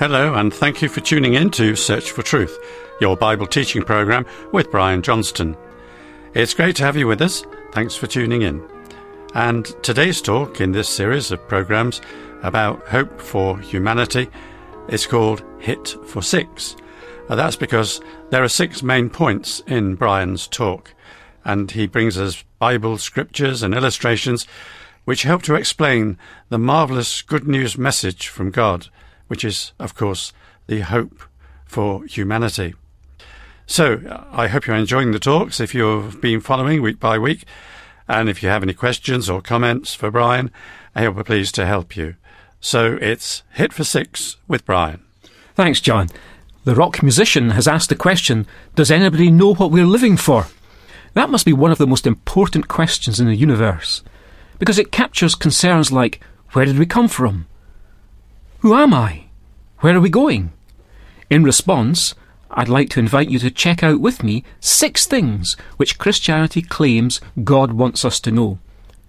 Hello, and thank you for tuning in to Search for Truth, your Bible teaching program with Brian Johnston. It's great to have you with us. Thanks for tuning in. And today's talk in this series of programs about hope for humanity is called Hit for Six. Uh, that's because there are six main points in Brian's talk, and he brings us Bible scriptures and illustrations which help to explain the marvellous good news message from God, which is, of course, the hope for humanity. So, I hope you're enjoying the talks if you've been following week by week. And if you have any questions or comments for Brian, I'll be pleased to help you. So it's Hit for Six with Brian. Thanks, John. The rock musician has asked the question Does anybody know what we're living for? That must be one of the most important questions in the universe because it captures concerns like where did we come from? Who am I? Where are we going? In response, I'd like to invite you to check out with me six things which Christianity claims God wants us to know.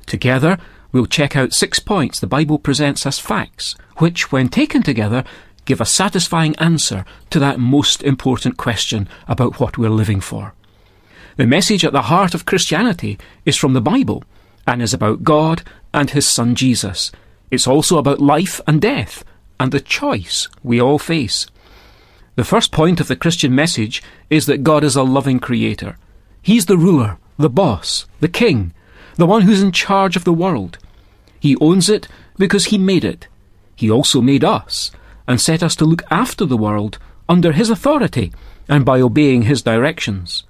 Together, we'll check out six points the Bible presents as facts, which, when taken together, give a satisfying answer to that most important question about what we're living for. The message at the heart of Christianity is from the Bible and is about God and His Son Jesus. It's also about life and death and the choice we all face. The first point of the Christian message is that God is a loving creator. He's the ruler, the boss, the king, the one who's in charge of the world. He owns it because he made it. He also made us and set us to look after the world under his authority and by obeying his directions.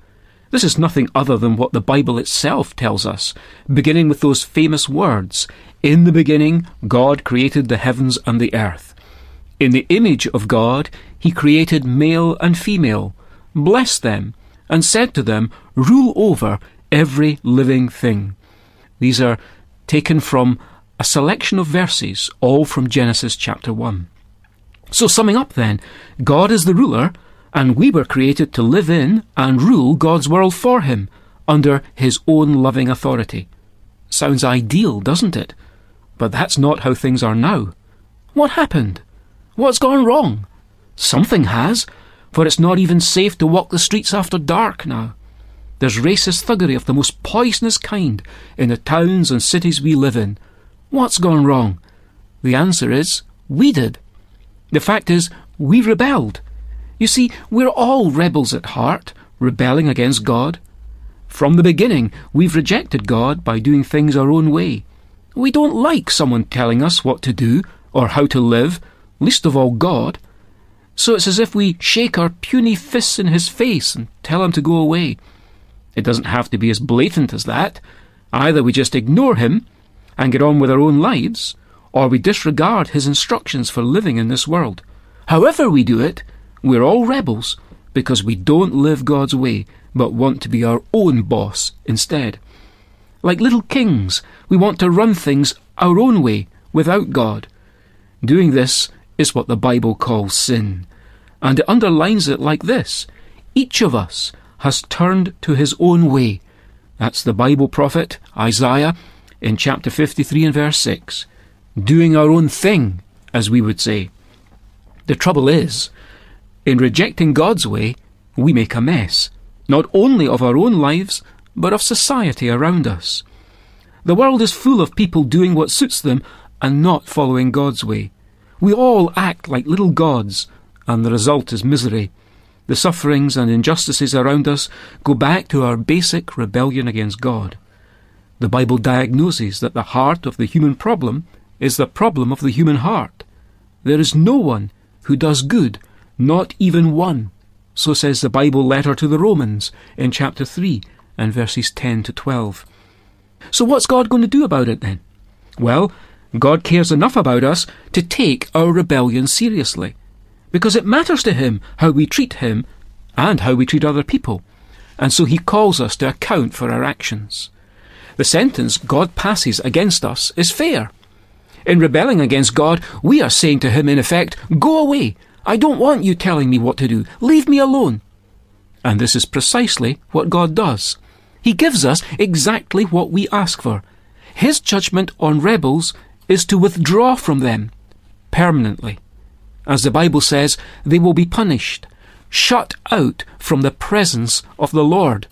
This is nothing other than what the Bible itself tells us, beginning with those famous words In the beginning, God created the heavens and the earth. In the image of God, He created male and female, blessed them, and said to them, Rule over every living thing. These are taken from a selection of verses, all from Genesis chapter 1. So, summing up then, God is the ruler and we were created to live in and rule God's world for Him under His own loving authority. Sounds ideal, doesn't it? But that's not how things are now. What happened? What's gone wrong? Something has, for it's not even safe to walk the streets after dark now. There's racist thuggery of the most poisonous kind in the towns and cities we live in. What's gone wrong? The answer is, we did. The fact is, we rebelled. You see, we're all rebels at heart, rebelling against God. From the beginning, we've rejected God by doing things our own way. We don't like someone telling us what to do or how to live, least of all God. So it's as if we shake our puny fists in his face and tell him to go away. It doesn't have to be as blatant as that. Either we just ignore him and get on with our own lives, or we disregard his instructions for living in this world. However we do it, we're all rebels because we don't live God's way but want to be our own boss instead. Like little kings, we want to run things our own way without God. Doing this is what the Bible calls sin, and it underlines it like this Each of us has turned to his own way. That's the Bible prophet Isaiah in chapter 53 and verse 6. Doing our own thing, as we would say. The trouble is, in rejecting God's way, we make a mess, not only of our own lives, but of society around us. The world is full of people doing what suits them and not following God's way. We all act like little gods, and the result is misery. The sufferings and injustices around us go back to our basic rebellion against God. The Bible diagnoses that the heart of the human problem is the problem of the human heart. There is no one who does good not even one. So says the Bible letter to the Romans in chapter 3 and verses 10 to 12. So what's God going to do about it then? Well, God cares enough about us to take our rebellion seriously, because it matters to Him how we treat Him and how we treat other people, and so He calls us to account for our actions. The sentence God passes against us is fair. In rebelling against God, we are saying to Him, in effect, Go away, I don't want you telling me what to do. Leave me alone. And this is precisely what God does. He gives us exactly what we ask for. His judgment on rebels is to withdraw from them permanently. As the Bible says, they will be punished, shut out from the presence of the Lord.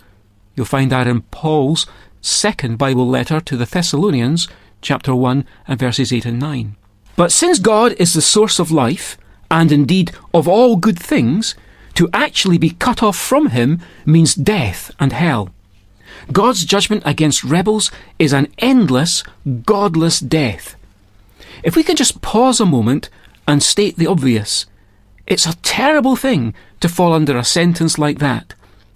You'll find that in Paul's second Bible letter to the Thessalonians, chapter 1 and verses 8 and 9. But since God is the source of life, and indeed of all good things, to actually be cut off from Him means death and hell. God's judgment against rebels is an endless, godless death. If we can just pause a moment and state the obvious, it's a terrible thing to fall under a sentence like that,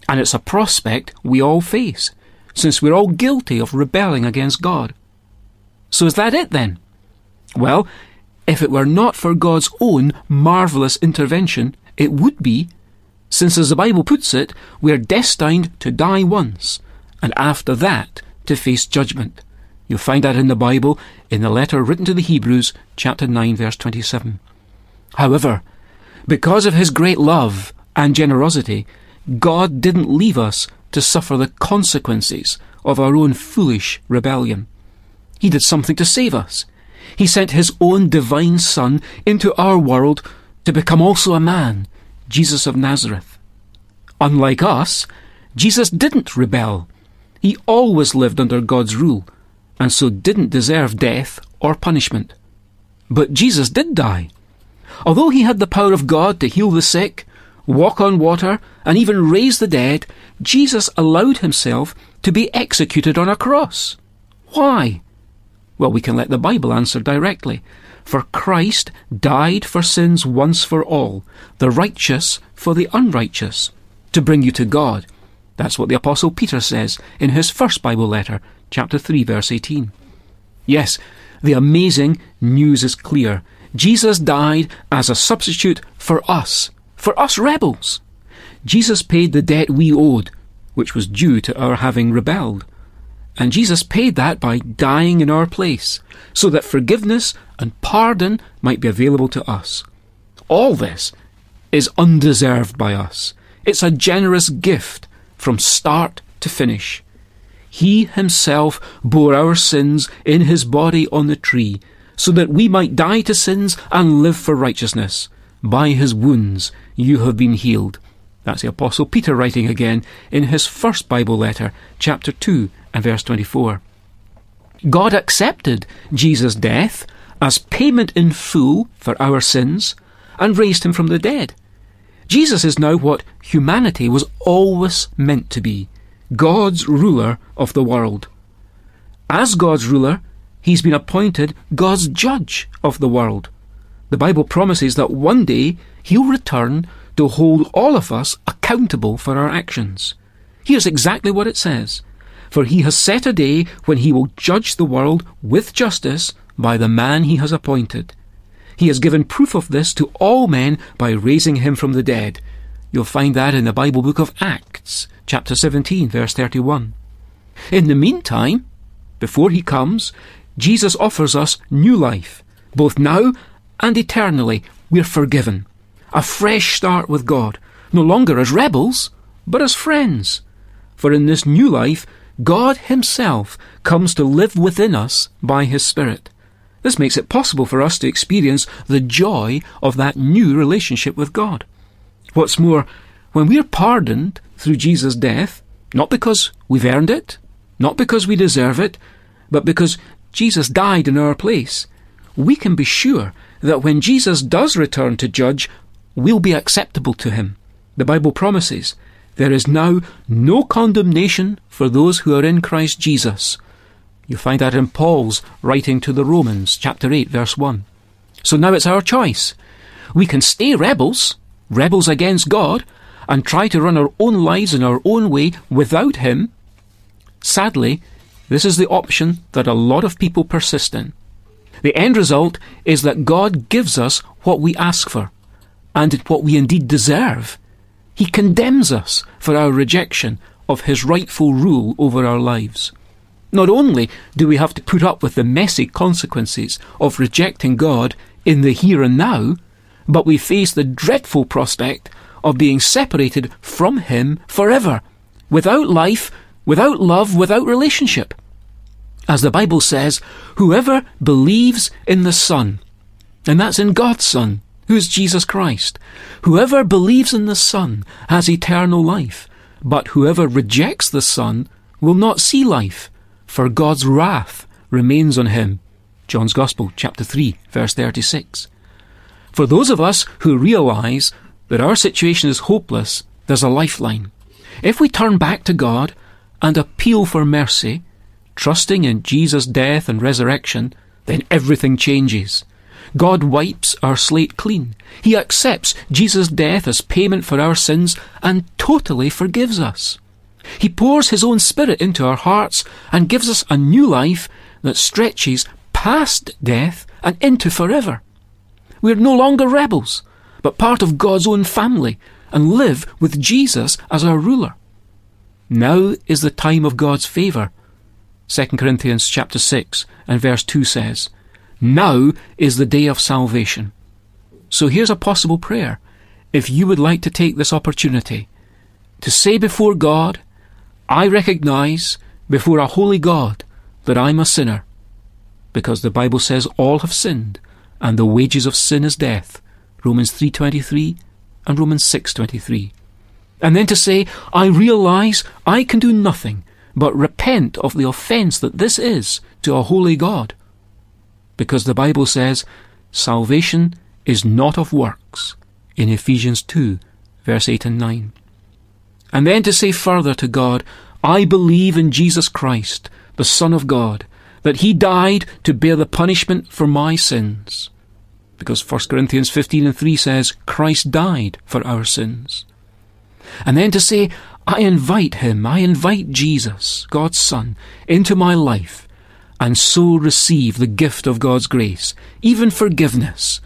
and it's a prospect we all face, since we're all guilty of rebelling against God. So is that it then? Well, if it were not for God's own marvellous intervention, it would be, since as the Bible puts it, we are destined to die once, and after that to face judgment. You'll find that in the Bible, in the letter written to the Hebrews, chapter 9, verse 27. However, because of his great love and generosity, God didn't leave us to suffer the consequences of our own foolish rebellion. He did something to save us. He sent his own divine Son into our world to become also a man, Jesus of Nazareth. Unlike us, Jesus didn't rebel. He always lived under God's rule, and so didn't deserve death or punishment. But Jesus did die. Although he had the power of God to heal the sick, walk on water, and even raise the dead, Jesus allowed himself to be executed on a cross. Why? Well, we can let the Bible answer directly. For Christ died for sins once for all, the righteous for the unrighteous, to bring you to God. That's what the Apostle Peter says in his first Bible letter, chapter 3, verse 18. Yes, the amazing news is clear. Jesus died as a substitute for us, for us rebels. Jesus paid the debt we owed, which was due to our having rebelled. And Jesus paid that by dying in our place, so that forgiveness and pardon might be available to us. All this is undeserved by us. It's a generous gift from start to finish. He himself bore our sins in his body on the tree, so that we might die to sins and live for righteousness. By his wounds you have been healed. That's the Apostle Peter writing again in his first Bible letter, chapter 2 and verse 24. God accepted Jesus' death as payment in full for our sins and raised him from the dead. Jesus is now what humanity was always meant to be God's ruler of the world. As God's ruler, he's been appointed God's judge of the world. The Bible promises that one day he'll return to hold all of us accountable for our actions. Here's exactly what it says For he has set a day when he will judge the world with justice by the man he has appointed. He has given proof of this to all men by raising him from the dead. You'll find that in the Bible book of Acts, chapter 17, verse 31. In the meantime, before he comes, Jesus offers us new life. Both now and eternally, we're forgiven. A fresh start with God, no longer as rebels, but as friends. For in this new life, God Himself comes to live within us by His Spirit. This makes it possible for us to experience the joy of that new relationship with God. What's more, when we're pardoned through Jesus' death, not because we've earned it, not because we deserve it, but because Jesus died in our place, we can be sure that when Jesus does return to judge, we'll be acceptable to him. The Bible promises there is now no condemnation for those who are in Christ Jesus. You find that in Paul's writing to the Romans, chapter 8, verse 1. So now it's our choice. We can stay rebels, rebels against God, and try to run our own lives in our own way without Him. Sadly, this is the option that a lot of people persist in. The end result is that God gives us what we ask for, and what we indeed deserve. He condemns us for our rejection of His rightful rule over our lives. Not only do we have to put up with the messy consequences of rejecting God in the here and now, but we face the dreadful prospect of being separated from Him forever, without life, without love, without relationship. As the Bible says, whoever believes in the Son, and that's in God's Son, who is Jesus Christ. Whoever believes in the Son has eternal life, but whoever rejects the Son will not see life, for God's wrath remains on him. John's Gospel, chapter 3, verse 36. For those of us who realize that our situation is hopeless, there's a lifeline. If we turn back to God and appeal for mercy, trusting in Jesus' death and resurrection, then everything changes. God wipes our slate clean. He accepts Jesus' death as payment for our sins and totally forgives us. He pours His own Spirit into our hearts and gives us a new life that stretches past death and into forever. We are no longer rebels, but part of God's own family and live with Jesus as our ruler. Now is the time of God's favour. 2 Corinthians chapter 6 and verse 2 says, Now is the day of salvation. So here's a possible prayer. If you would like to take this opportunity to say before God, I recognize before a holy God that I'm a sinner, because the Bible says all have sinned, and the wages of sin is death. Romans 3:23 and Romans 6:23. And then to say, I realize I can do nothing but repent of the offense that this is to a holy God. Because the Bible says, salvation is not of works in Ephesians 2 verse 8 and 9. And then to say further to God, I believe in Jesus Christ, the Son of God, that He died to bear the punishment for my sins. Because 1 Corinthians 15 and 3 says, Christ died for our sins. And then to say, I invite Him, I invite Jesus, God's Son, into my life, and so receive the gift of God's grace, even forgiveness,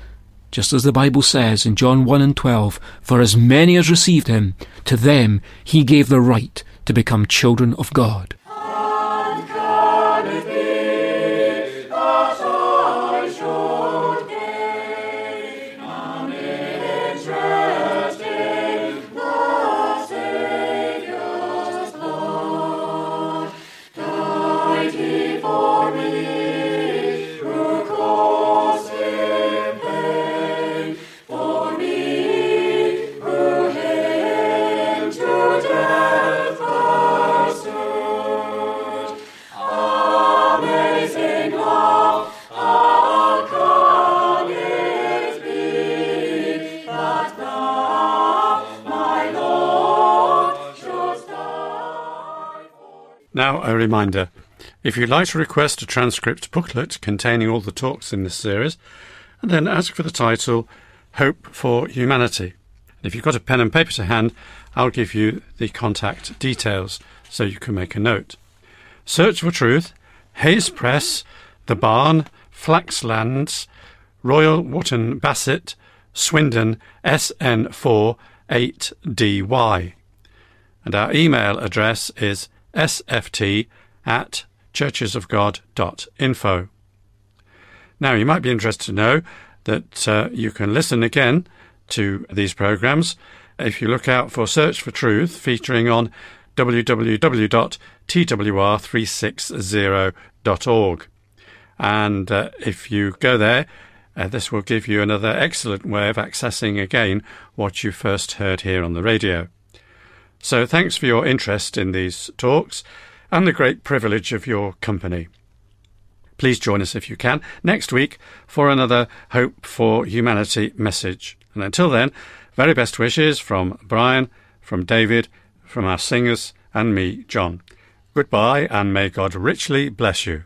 just as the Bible says in John 1 and 12, For as many as received him, to them he gave the right to become children of God. Reminder if you'd like to request a transcript booklet containing all the talks in this series, and then ask for the title Hope for Humanity. And If you've got a pen and paper to hand, I'll give you the contact details so you can make a note. Search for Truth, Hayes Press, The Barn, Flaxlands, Royal Wootton Bassett, Swindon, SN4 8DY. And our email address is sft at churchesofgod.info. Now, you might be interested to know that uh, you can listen again to these programs if you look out for Search for Truth featuring on www.twr360.org. And uh, if you go there, uh, this will give you another excellent way of accessing again what you first heard here on the radio. So thanks for your interest in these talks and the great privilege of your company. Please join us if you can next week for another Hope for Humanity message. And until then, very best wishes from Brian, from David, from our singers, and me, John. Goodbye, and may God richly bless you.